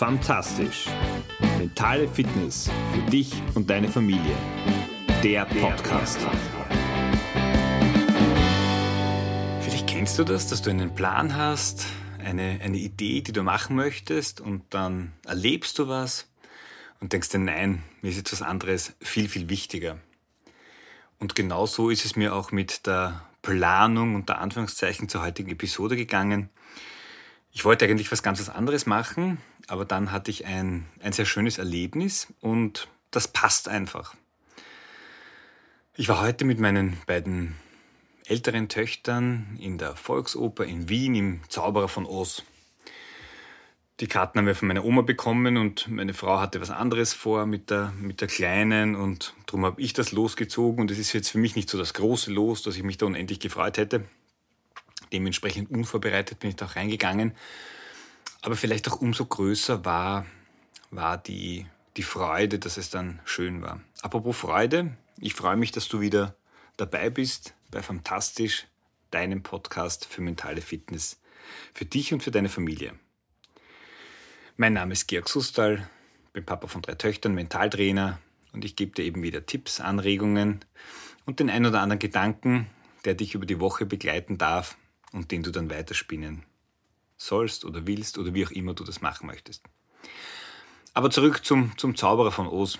Fantastisch. Mentale Fitness für dich und deine Familie. Der Podcast. Vielleicht kennst du das, dass du einen Plan hast, eine, eine Idee, die du machen möchtest und dann erlebst du was und denkst dir, nein, mir ist jetzt was anderes viel, viel wichtiger. Und genau so ist es mir auch mit der Planung unter Anführungszeichen zur heutigen Episode gegangen. Ich wollte eigentlich was ganz anderes machen, aber dann hatte ich ein, ein sehr schönes Erlebnis und das passt einfach. Ich war heute mit meinen beiden älteren Töchtern in der Volksoper in Wien im Zauberer von Oz. Die Karten haben wir von meiner Oma bekommen und meine Frau hatte was anderes vor mit der, mit der Kleinen und darum habe ich das losgezogen und es ist jetzt für mich nicht so das große Los, dass ich mich da unendlich gefreut hätte. Dementsprechend unvorbereitet bin ich da auch reingegangen. Aber vielleicht auch umso größer war, war die, die Freude, dass es dann schön war. Apropos Freude, ich freue mich, dass du wieder dabei bist bei Fantastisch, deinem Podcast für mentale Fitness, für dich und für deine Familie. Mein Name ist Georg Sustal, bin Papa von drei Töchtern, Mentaltrainer und ich gebe dir eben wieder Tipps, Anregungen und den ein oder anderen Gedanken, der dich über die Woche begleiten darf und den du dann weiterspinnen sollst oder willst oder wie auch immer du das machen möchtest. Aber zurück zum, zum Zauberer von Oz.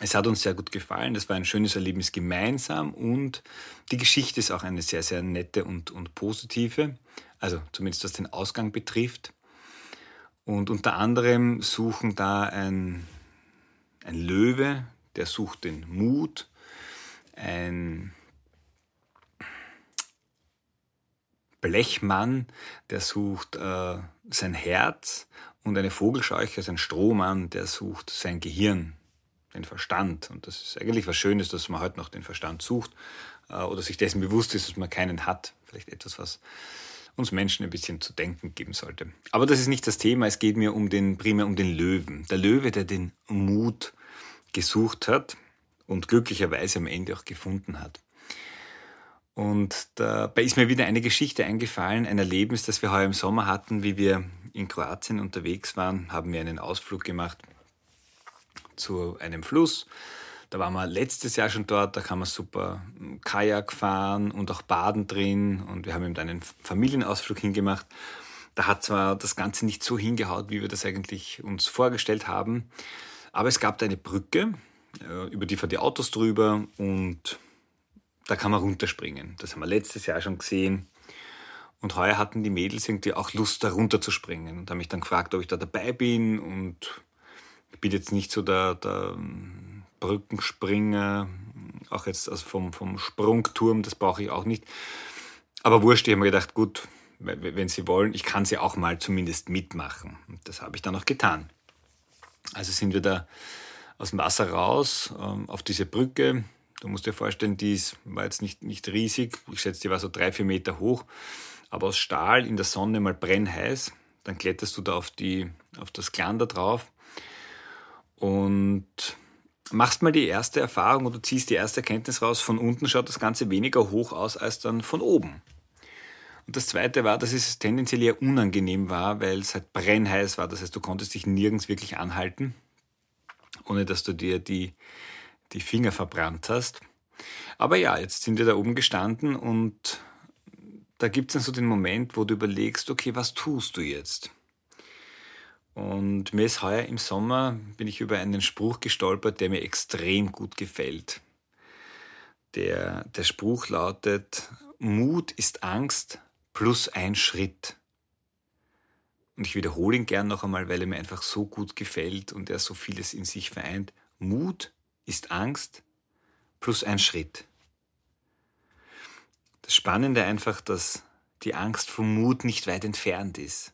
Es hat uns sehr gut gefallen, es war ein schönes Erlebnis gemeinsam und die Geschichte ist auch eine sehr, sehr nette und, und positive, also zumindest was den Ausgang betrifft. Und unter anderem suchen da ein, ein Löwe, der sucht den Mut, ein Blechmann, der sucht äh, sein Herz und eine Vogelscheuche, also ein Strohmann, der sucht sein Gehirn, den Verstand. Und das ist eigentlich was Schönes, dass man heute noch den Verstand sucht äh, oder sich dessen bewusst ist, dass man keinen hat. Vielleicht etwas, was uns Menschen ein bisschen zu denken geben sollte. Aber das ist nicht das Thema. Es geht mir um den, primär um den Löwen. Der Löwe, der den Mut gesucht hat und glücklicherweise am Ende auch gefunden hat. Und dabei ist mir wieder eine Geschichte eingefallen, ein Erlebnis, das wir heuer im Sommer hatten, wie wir in Kroatien unterwegs waren, haben wir einen Ausflug gemacht zu einem Fluss. Da waren wir letztes Jahr schon dort, da kann man super Kajak fahren und auch baden drin und wir haben eben einen Familienausflug hingemacht. Da hat zwar das Ganze nicht so hingehaut, wie wir das eigentlich uns vorgestellt haben, aber es gab da eine Brücke, äh, über die fahren die Autos drüber und da kann man runterspringen. Das haben wir letztes Jahr schon gesehen. Und heuer hatten die Mädels irgendwie auch Lust, da runterzuspringen. Und haben mich dann gefragt, ob ich da dabei bin. Und ich bin jetzt nicht so der, der Brückenspringer, auch jetzt also vom, vom Sprungturm, das brauche ich auch nicht. Aber wurscht, ich habe mir gedacht, gut, wenn sie wollen, ich kann sie auch mal zumindest mitmachen. Und das habe ich dann auch getan. Also sind wir da aus dem Wasser raus ähm, auf diese Brücke, Du musst dir vorstellen, die ist, war jetzt nicht, nicht riesig. Ich schätze, die war so drei, vier Meter hoch. Aber aus Stahl in der Sonne mal brennheiß. Dann kletterst du da auf, die, auf das Glander drauf und machst mal die erste Erfahrung oder ziehst die erste Erkenntnis raus. Von unten schaut das Ganze weniger hoch aus als dann von oben. Und das zweite war, dass es tendenziell eher unangenehm war, weil es halt brennheiß war. Das heißt, du konntest dich nirgends wirklich anhalten, ohne dass du dir die, die Finger verbrannt hast. Aber ja, jetzt sind wir da oben gestanden und da gibt es dann so den Moment, wo du überlegst, okay, was tust du jetzt? Und mir ist heuer im Sommer, bin ich über einen Spruch gestolpert, der mir extrem gut gefällt. Der, der Spruch lautet, Mut ist Angst plus ein Schritt. Und ich wiederhole ihn gern noch einmal, weil er mir einfach so gut gefällt und er so vieles in sich vereint. Mut ist Angst plus ein Schritt. Das Spannende einfach, dass die Angst vom Mut nicht weit entfernt ist.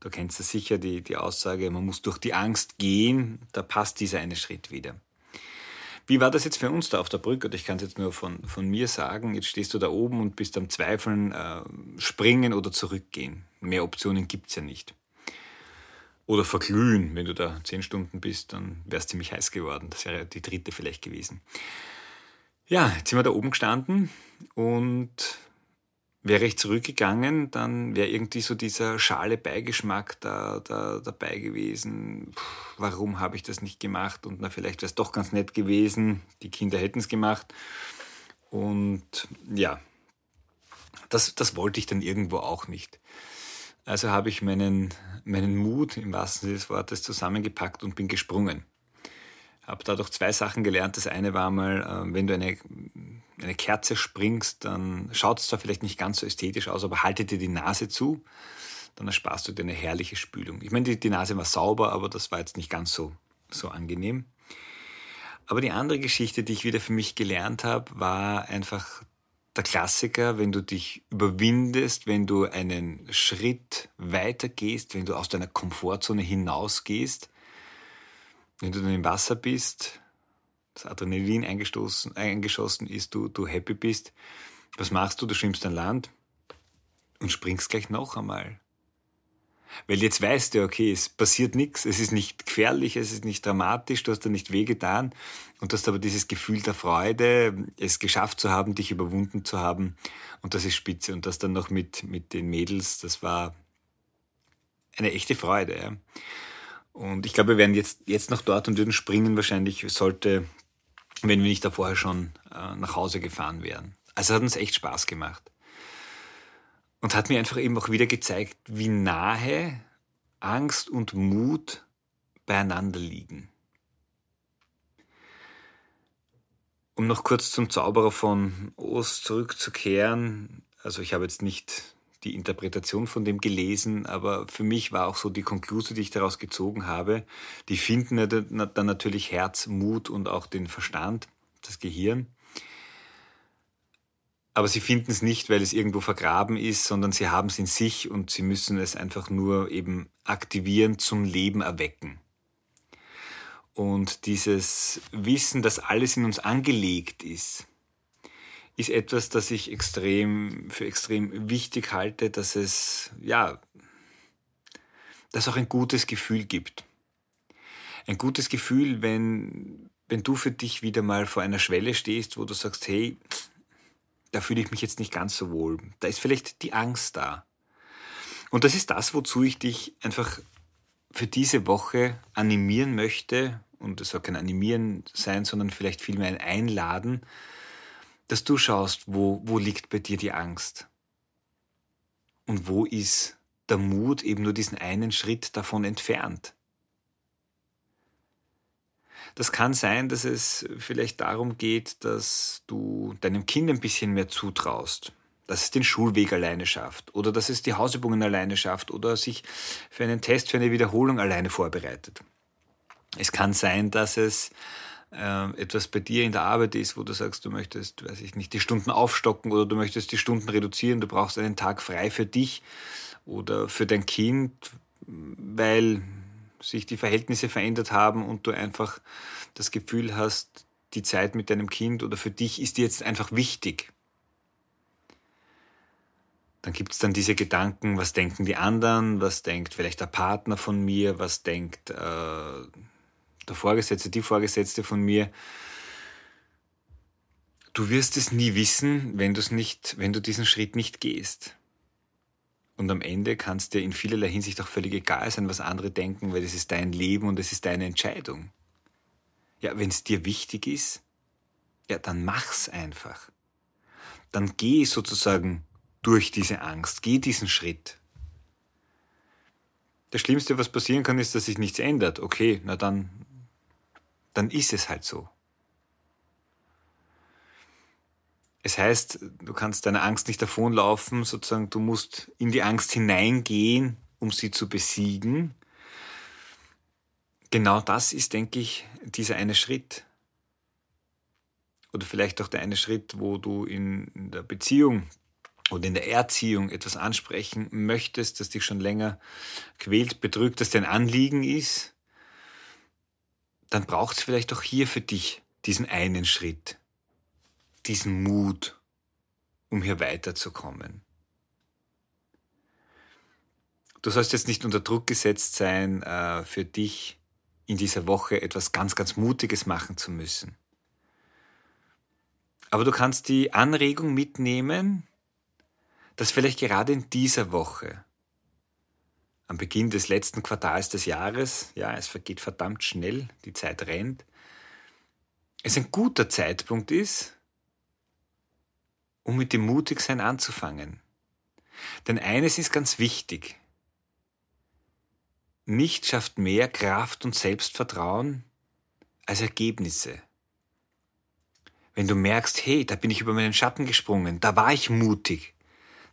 Du kennst ja sicher die, die Aussage, man muss durch die Angst gehen, da passt dieser eine Schritt wieder. Wie war das jetzt für uns da auf der Brücke? Oder ich kann es jetzt nur von, von mir sagen. Jetzt stehst du da oben und bist am Zweifeln, äh, springen oder zurückgehen. Mehr Optionen gibt es ja nicht. Oder verglühen, wenn du da zehn Stunden bist, dann wäre es ziemlich heiß geworden. Das wäre die dritte vielleicht gewesen. Ja, jetzt sind wir da oben gestanden und wäre ich zurückgegangen, dann wäre irgendwie so dieser schale Beigeschmack da, da dabei gewesen. Puh, warum habe ich das nicht gemacht? Und na, vielleicht wäre es doch ganz nett gewesen. Die Kinder hätten es gemacht. Und ja, das, das wollte ich dann irgendwo auch nicht. Also habe ich meinen, meinen Mut im wahrsten Sinne des Wortes zusammengepackt und bin gesprungen. Habe dadurch zwei Sachen gelernt. Das eine war mal, äh, wenn du eine, eine Kerze springst, dann schaut es zwar vielleicht nicht ganz so ästhetisch aus, aber halte dir die Nase zu, dann ersparst du dir eine herrliche Spülung. Ich meine, die, die Nase war sauber, aber das war jetzt nicht ganz so, so angenehm. Aber die andere Geschichte, die ich wieder für mich gelernt habe, war einfach der Klassiker, wenn du dich überwindest, wenn du einen Schritt weiter gehst, wenn du aus deiner Komfortzone hinausgehst, wenn du dann im Wasser bist, das Adrenalin eingestoßen, eingeschossen ist, du, du happy bist, was machst du? Du schwimmst an Land und springst gleich noch einmal. Weil jetzt weißt du, okay, es passiert nichts, es ist nicht gefährlich, es ist nicht dramatisch, du hast da nicht wehgetan und du hast aber dieses Gefühl der Freude, es geschafft zu haben, dich überwunden zu haben und das ist spitze und das dann noch mit, mit den Mädels, das war eine echte Freude. Ja. Und ich glaube, wir wären jetzt, jetzt noch dort und würden springen wahrscheinlich, sollte, wenn wir nicht da vorher schon äh, nach Hause gefahren wären. Also hat uns echt Spaß gemacht und hat mir einfach eben auch wieder gezeigt, wie nahe Angst und Mut beieinander liegen. Um noch kurz zum Zauberer von Ost zurückzukehren, also ich habe jetzt nicht die Interpretation von dem gelesen, aber für mich war auch so die Konklusion, die ich daraus gezogen habe, die finden dann natürlich Herz, Mut und auch den Verstand, das Gehirn aber sie finden es nicht, weil es irgendwo vergraben ist, sondern sie haben es in sich und sie müssen es einfach nur eben aktivieren, zum Leben erwecken. Und dieses Wissen, dass alles in uns angelegt ist, ist etwas, das ich extrem, für extrem wichtig halte, dass es, ja, dass auch ein gutes Gefühl gibt. Ein gutes Gefühl, wenn, wenn du für dich wieder mal vor einer Schwelle stehst, wo du sagst, hey, da fühle ich mich jetzt nicht ganz so wohl. Da ist vielleicht die Angst da. Und das ist das, wozu ich dich einfach für diese Woche animieren möchte. Und es soll kein Animieren sein, sondern vielleicht vielmehr ein Einladen, dass du schaust, wo, wo liegt bei dir die Angst? Und wo ist der Mut eben nur diesen einen Schritt davon entfernt? Das kann sein, dass es vielleicht darum geht, dass du deinem Kind ein bisschen mehr zutraust, dass es den Schulweg alleine schafft oder dass es die Hausübungen alleine schafft oder sich für einen Test, für eine Wiederholung alleine vorbereitet. Es kann sein, dass es äh, etwas bei dir in der Arbeit ist, wo du sagst, du möchtest, weiß ich nicht, die Stunden aufstocken oder du möchtest die Stunden reduzieren, du brauchst einen Tag frei für dich oder für dein Kind, weil sich die Verhältnisse verändert haben und du einfach das Gefühl hast, die Zeit mit deinem Kind oder für dich ist jetzt einfach wichtig. Dann gibt es dann diese Gedanken, was denken die anderen, was denkt vielleicht der Partner von mir, was denkt äh, der Vorgesetzte, die Vorgesetzte von mir. Du wirst es nie wissen, wenn nicht, wenn du diesen Schritt nicht gehst. Und am Ende kann es dir in vielerlei Hinsicht auch völlig egal sein, was andere denken, weil es ist dein Leben und es ist deine Entscheidung. Ja, wenn es dir wichtig ist, ja, dann mach's einfach. Dann geh sozusagen durch diese Angst, geh diesen Schritt. Das Schlimmste, was passieren kann, ist, dass sich nichts ändert. Okay, na dann, dann ist es halt so. Es heißt, du kannst deiner Angst nicht davonlaufen, sozusagen, du musst in die Angst hineingehen, um sie zu besiegen. Genau das ist, denke ich, dieser eine Schritt. Oder vielleicht auch der eine Schritt, wo du in der Beziehung oder in der Erziehung etwas ansprechen möchtest, das dich schon länger quält, bedrückt, das dein Anliegen ist, dann braucht es vielleicht auch hier für dich diesen einen Schritt diesen Mut, um hier weiterzukommen. Du sollst jetzt nicht unter Druck gesetzt sein, äh, für dich in dieser Woche etwas ganz, ganz Mutiges machen zu müssen. Aber du kannst die Anregung mitnehmen, dass vielleicht gerade in dieser Woche, am Beginn des letzten Quartals des Jahres, ja, es vergeht verdammt schnell, die Zeit rennt, es ein guter Zeitpunkt ist, um mit dem Mutigsein anzufangen. Denn eines ist ganz wichtig. Nichts schafft mehr Kraft und Selbstvertrauen als Ergebnisse. Wenn du merkst, hey, da bin ich über meinen Schatten gesprungen, da war ich mutig,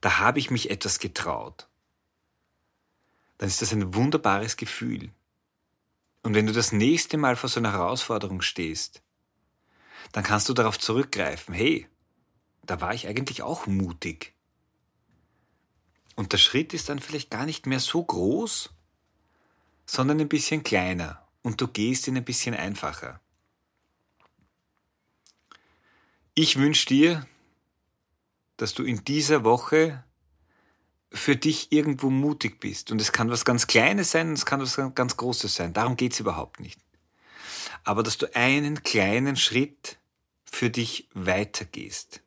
da habe ich mich etwas getraut, dann ist das ein wunderbares Gefühl. Und wenn du das nächste Mal vor so einer Herausforderung stehst, dann kannst du darauf zurückgreifen, hey, da war ich eigentlich auch mutig. Und der Schritt ist dann vielleicht gar nicht mehr so groß, sondern ein bisschen kleiner und du gehst ihn ein bisschen einfacher. Ich wünsche dir, dass du in dieser Woche für dich irgendwo mutig bist. Und es kann was ganz Kleines sein, es kann was ganz Großes sein. Darum geht es überhaupt nicht. Aber dass du einen kleinen Schritt für dich weitergehst.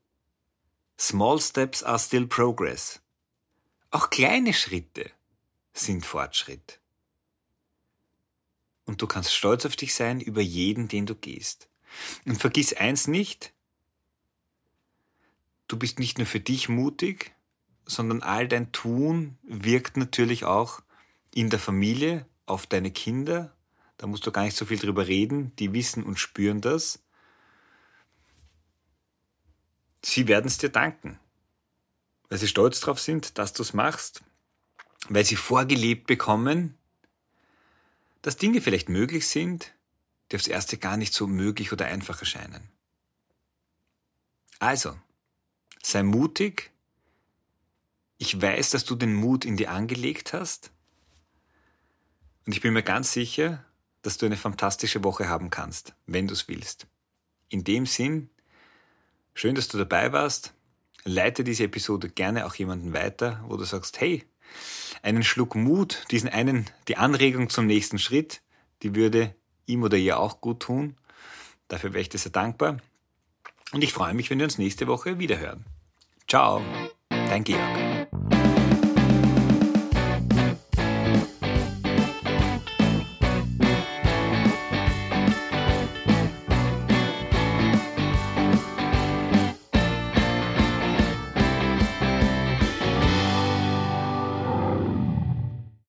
Small steps are still progress. Auch kleine Schritte sind Fortschritt. Und du kannst stolz auf dich sein über jeden, den du gehst. Und vergiss eins nicht, du bist nicht nur für dich mutig, sondern all dein Tun wirkt natürlich auch in der Familie auf deine Kinder. Da musst du gar nicht so viel drüber reden, die wissen und spüren das. Sie werden es dir danken, weil sie stolz drauf sind, dass du es machst, weil sie vorgelebt bekommen, dass Dinge vielleicht möglich sind, die aufs Erste gar nicht so möglich oder einfach erscheinen. Also, sei mutig. Ich weiß, dass du den Mut in dir angelegt hast. Und ich bin mir ganz sicher, dass du eine fantastische Woche haben kannst, wenn du es willst. In dem Sinn, schön, dass du dabei warst. Leite diese Episode gerne auch jemanden weiter, wo du sagst, hey, einen Schluck Mut, diesen einen, die Anregung zum nächsten Schritt, die würde ihm oder ihr auch gut tun. Dafür wäre ich dir sehr dankbar. Und ich freue mich, wenn wir uns nächste Woche wiederhören. Ciao, dein Georg.